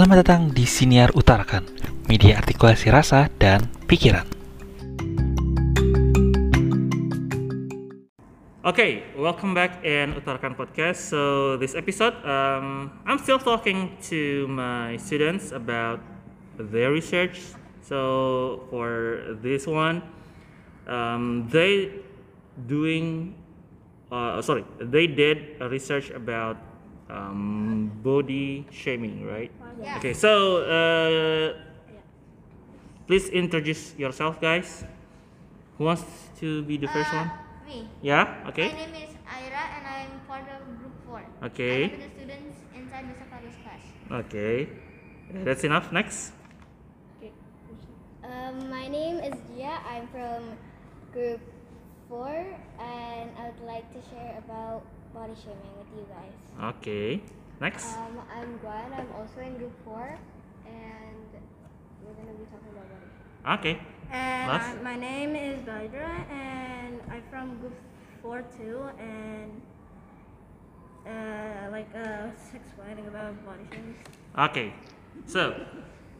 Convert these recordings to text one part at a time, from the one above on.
Selamat datang di Siniar Utarakan, media artikulasi rasa dan pikiran. Okay, welcome back in Utarakan Podcast. So this episode, um, I'm still talking to my students about their research. So for this one, um, they doing, uh, sorry, they did a research about um, body shaming, right? Yeah. Okay, so uh, please introduce yourself, guys. Who wants to be the first Uh, one? Me. Yeah. Okay. My name is Ira and I'm part of group 4. Okay. I'm the students inside Mr. Carlos class. Okay. That's enough. Next. Um, my name is Gia. I'm from group four, and I would like to share about body shaming with you guys. Okay. Next. Um, I'm Gwen. I'm also in group four, and we're gonna be talking about body shaming. Okay. And Last? I, my name is Vidra, and I'm from Group Four too, and uh, like uh, explaining about body shaming. Okay. So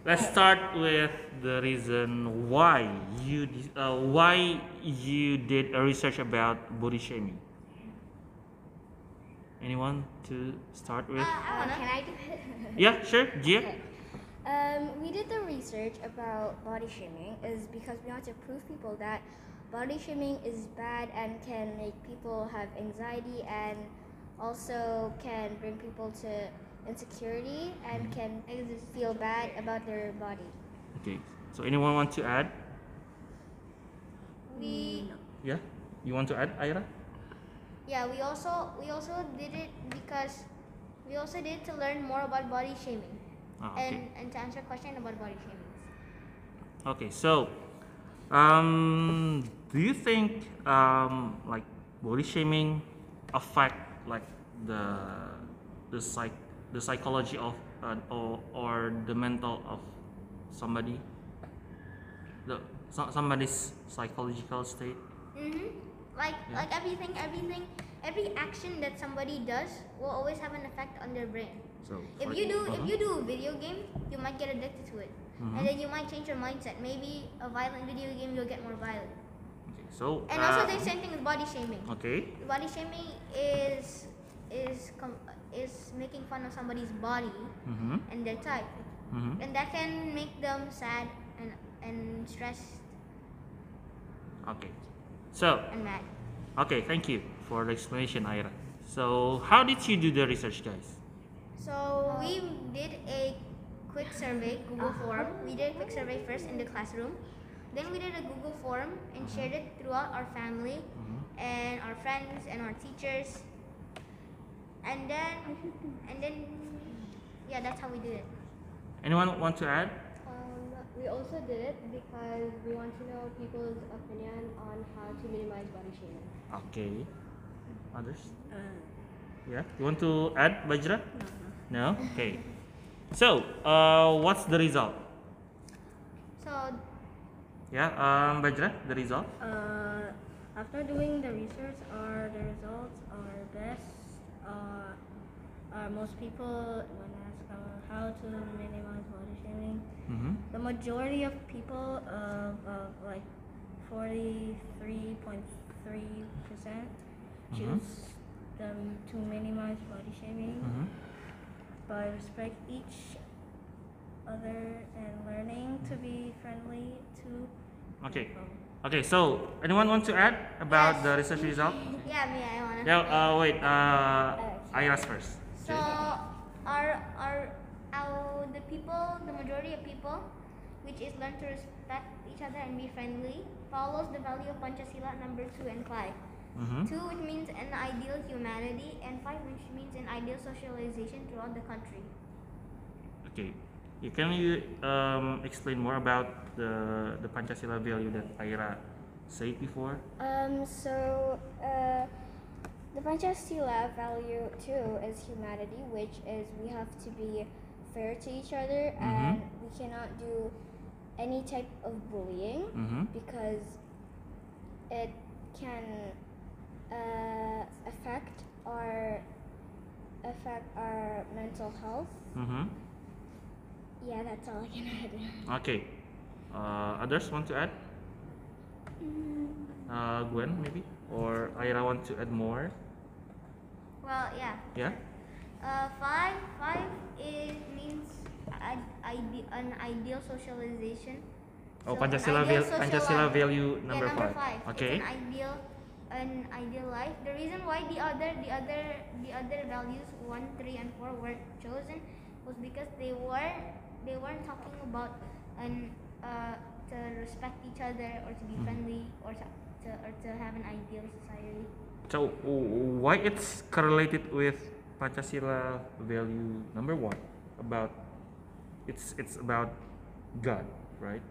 let's start with the reason why you uh, why you did a research about body shaming. Anyone to start with? Uh, I wanna. Can I do it? Yeah, sure. Gia. Um, we did the research about body shaming is because we want to prove people that body shaming is bad and can make people have anxiety and also can bring people to insecurity and can feel bad about their body. Okay. So anyone want to add? We Yeah. You want to add, Ira? Yeah we also we also did it because we also did it to learn more about body shaming Ah, okay. and and to answer question about body shaming. Okay, so um, do you think um, like body shaming affect like the the psych the psychology of uh, or or the mental of somebody the so, somebody's psychological state? Mm-hmm. Like Yeah. like everything everything every action that somebody does will always have an effect on their brain. So If you do if uh-huh. you do a video game, you might get addicted to it, Mhm. and then you might change your mindset. Maybe a violent video game, you'll get more violent. okay, so And also, uh, the same thing with body shaming. okay Body shaming is is com- is making fun of somebody's body mm-hmm. and their type, Mm-hmm. and that can make them sad and and stressed okay so okay thank you for the explanation Ira so how did you do the research guys So we did a quick survey, Google form. We did a quick survey first in the classroom. Then we did a Google form and mm-hmm. shared it throughout our family mm-hmm. and our friends and our teachers. And then and then yeah, that's how we did it. anyone want to add we also did it because we want to know people's opinion on how to minimize body shaming. Okay. Others? Uh, Yeah. You want to add, Bajra? No. no? Okay. So, uh, what's the result? So Yeah, um, Bajra, the result. uh, after doing the research, are the results are best. Uh, are most people when asked uh, how to minimize body shaming, Mm-hmm. the majority of people of, of like 43.3 percent choose them to minimize body shaming Mm-hmm. by respect each other and learning to be friendly to Okay. people. Okay. So, anyone want to add about Yes. the research result? yeah, me I wanna. Yeah. Uh, wait. Uh, Iras first. So our our our the people, the majority of people, which is learn to respect each other and be friendly, follows the value of Pancasila number two and five. Mm-hmm. Two, which means an ideal humanity, and five, which means an ideal socialization throughout the country. Okay. You can you um, explain more about the the Pancasila value that Ira said before? Um, so uh, the Pancasila value too is humanity, which is we have to be fair to each other and we cannot do any type of bullying Mm-hmm. because it can uh, affect our affect our mental health Mm-hmm. Yeah, that's all I can add. Okay. Uh, others want to add? Uh, Gwen, maybe? Or Ira want to add more? Well, yeah. Yeah? Uh, five. Five is means ide- ide- an ideal socialization. Oh, So, Pancasila, val- Pancasila life. value Yeah, number, number five. five. Okay. It's an ideal, an ideal life. The reason why the other, the other, the other values one, three, and four were chosen was because they were, they weren't talking about an, uh, to respect each other or to be Mm. friendly or to, to, or to have an ideal society. So why it's correlated with Pancasila value number one about it's it's about God, right?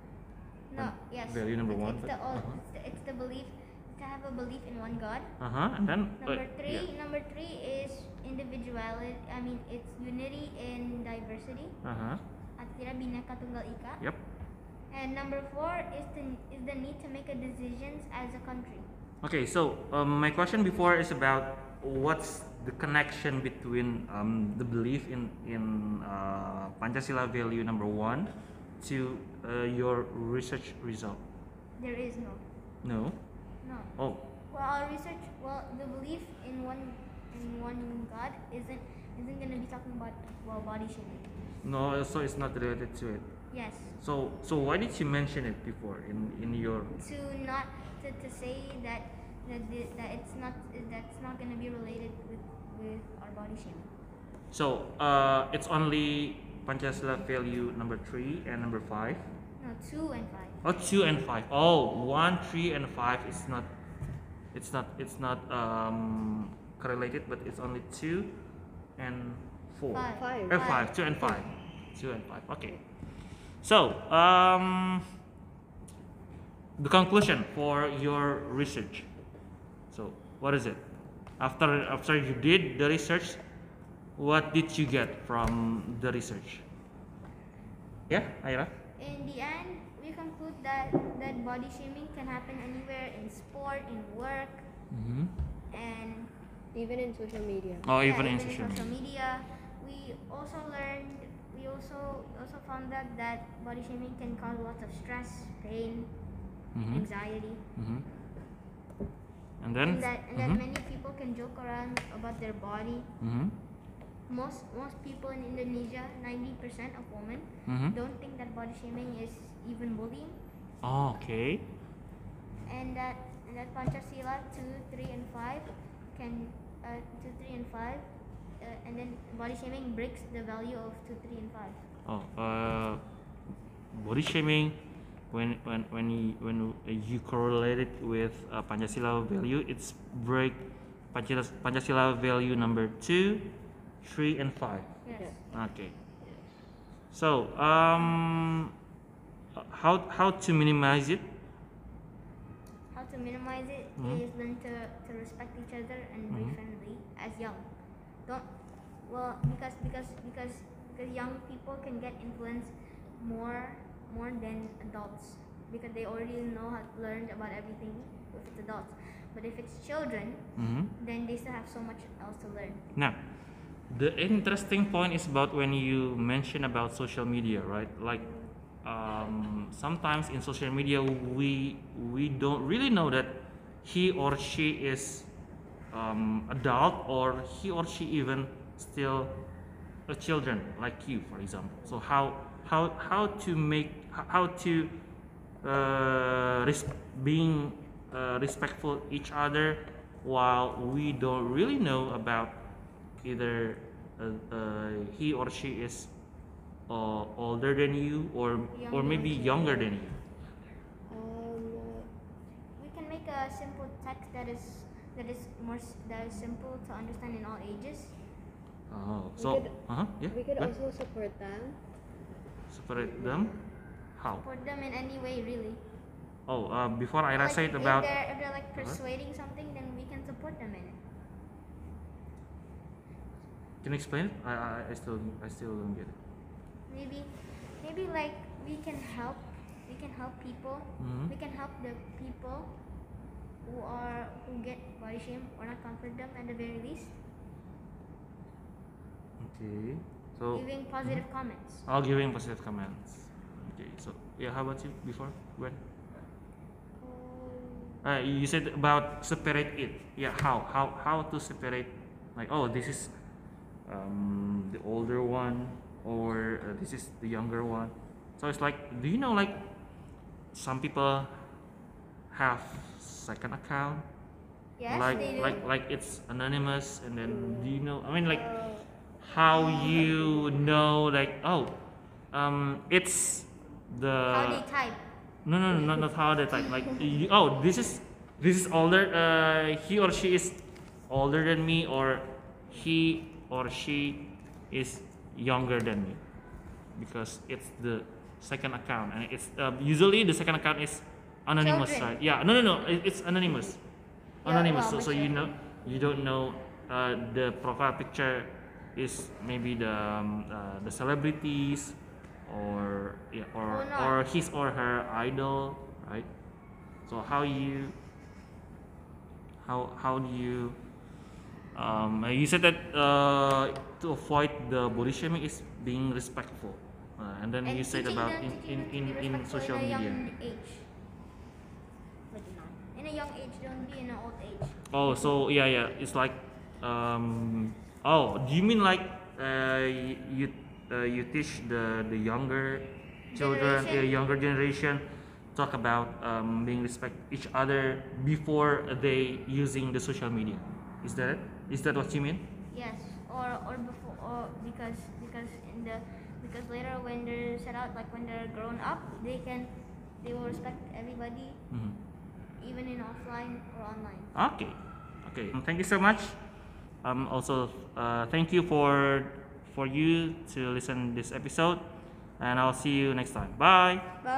No, And yes. value number it's, one, It's the, all, uh-huh. it's, the, it's the belief to have a belief in one God. Uh huh. And then uh, Number three, yeah. number three is individuality. I mean, it's unity in diversity. Uh huh. Artinya bineka tunggal ika. Yep. And number four is the is the need to make a decisions as a country. Okay. So um, my question before is about what's the connection between um, the belief in in uh, Pancasila value number one to uh, your research result. There is no, No. no. Oh. Well, our research, well, the belief in one in one God isn't isn't gonna be talking about well body shaming. No. So it's not related to it. Yes. So so why did you mention it before in in your to not to, to say that that that it's not that's not going to be related with with our body shaming. so uh it's only Pancasila value number three and number five. No, two and five. Oh, two and five. Oh, one, three, and five is not. It's not. It's not um correlated, but it's only two and four. Five. Five. Eh, five. Two and five. Two and five. Okay. So um, the conclusion for your research. So what is it? After after you did the research, what did you get from the research? Yeah, Ira. In the end, we conclude that that body shaming can happen anywhere in sport, in work, Mm-hmm. and Even in social media. Oh, yeah, even in social media. media. We also learned. We also also found out that body shaming can cause lots of stress, pain, Mm-hmm. anxiety, Mm-hmm. And then. and that and that Mhm. many people can joke around about their body. Mhm. Most most people in Indonesia, ninety percent of women, Mhm. don't think that body shaming is even bullying, Oh, okay. and that and that Pancasila two, three, and five can uh, two, three, and five, uh, and then body shaming breaks the value of two, three, and five. Oh, uh, body shaming. When when when you when you correlate it with uh, Pancasila value, it's break Pancasila, Pancasila value number two, three, and five. Yes. Okay. So um, uh, how how to minimize it? How to minimize it Mhm. is learn to, to respect each other and be Mhm. friendly as young. Don't well because because because because young people can get influenced more more than adults because they already know how learned about everything if it's adults. But if it's children, Mm-hmm. then they still have so much else to learn. Now, the interesting point is about when you mention about social media, right? Like, um, sometimes in social media we we don't really know that he or she is um, adult or he or she even still a children like you, for example. So how how how to make how to uh, res- being uh, respectful each other while we don't really know about either uh, uh, he or she is uh, older than you or or maybe younger than you. Um, We can make a simple text that is that is more that is simple to understand in all ages. Oh, We so could- uh-huh, yeah. we could also support them. Support them. How? Support them in any way, really. Oh, uh, before Ira Like, said if about they're, if they're like persuading something, then we can support them in it. Can you explain it? I, I, I still I still don't get it. Maybe, maybe like we can help. We can help people. Mhm. We can help the people who are who get body shame or not comfort them at the very least. Okay. So giving positive comments. I'll giving positive comments. Okay, so yeah, how about you before when? Uh, you said about separate it. Yeah, how how how to separate? Like, oh, this is um, the older one, or uh, this is the younger one. So it's like, do you know like some people have second account, Yes, like they do. like like it's anonymous, and then do you know? I mean, like how you know like oh, um, it's the How they type. no, no, no, not, not how they type. Like, you, oh, this is this is older. Uh, he or she is older than me, or he or she is younger than me, because it's the second account, and it's uh, usually the second account is anonymous, Children. right? Yeah, no, no, no, it, it's anonymous, Yeah, anonymous. well, so, so you know, you don't know uh, the profile picture is maybe the um, uh, the celebrities or yeah, or Or his or her idol, right? So how you how how do you um, uh, you said that uh, to avoid the body shaming is being respectful, uh, and then And you said about in in in, in social media. Young age. A young age, don't be in an old age. Oh, so yeah, yeah, it's like um oh, do you mean like uh you uh, you teach the the younger children, the younger generation talk about um, being respect each other before they using the social media. Is that it? Is that what you mean? Yes, or or before, or because because in the because later when they're set out, like when they're grown up, they can they will respect everybody, Mhm. Even in offline or online. Okay, okay. Thank you so much. Um, also, uh, thank you for for you to listen this episode, and I'll see you next time. Bye. Bye.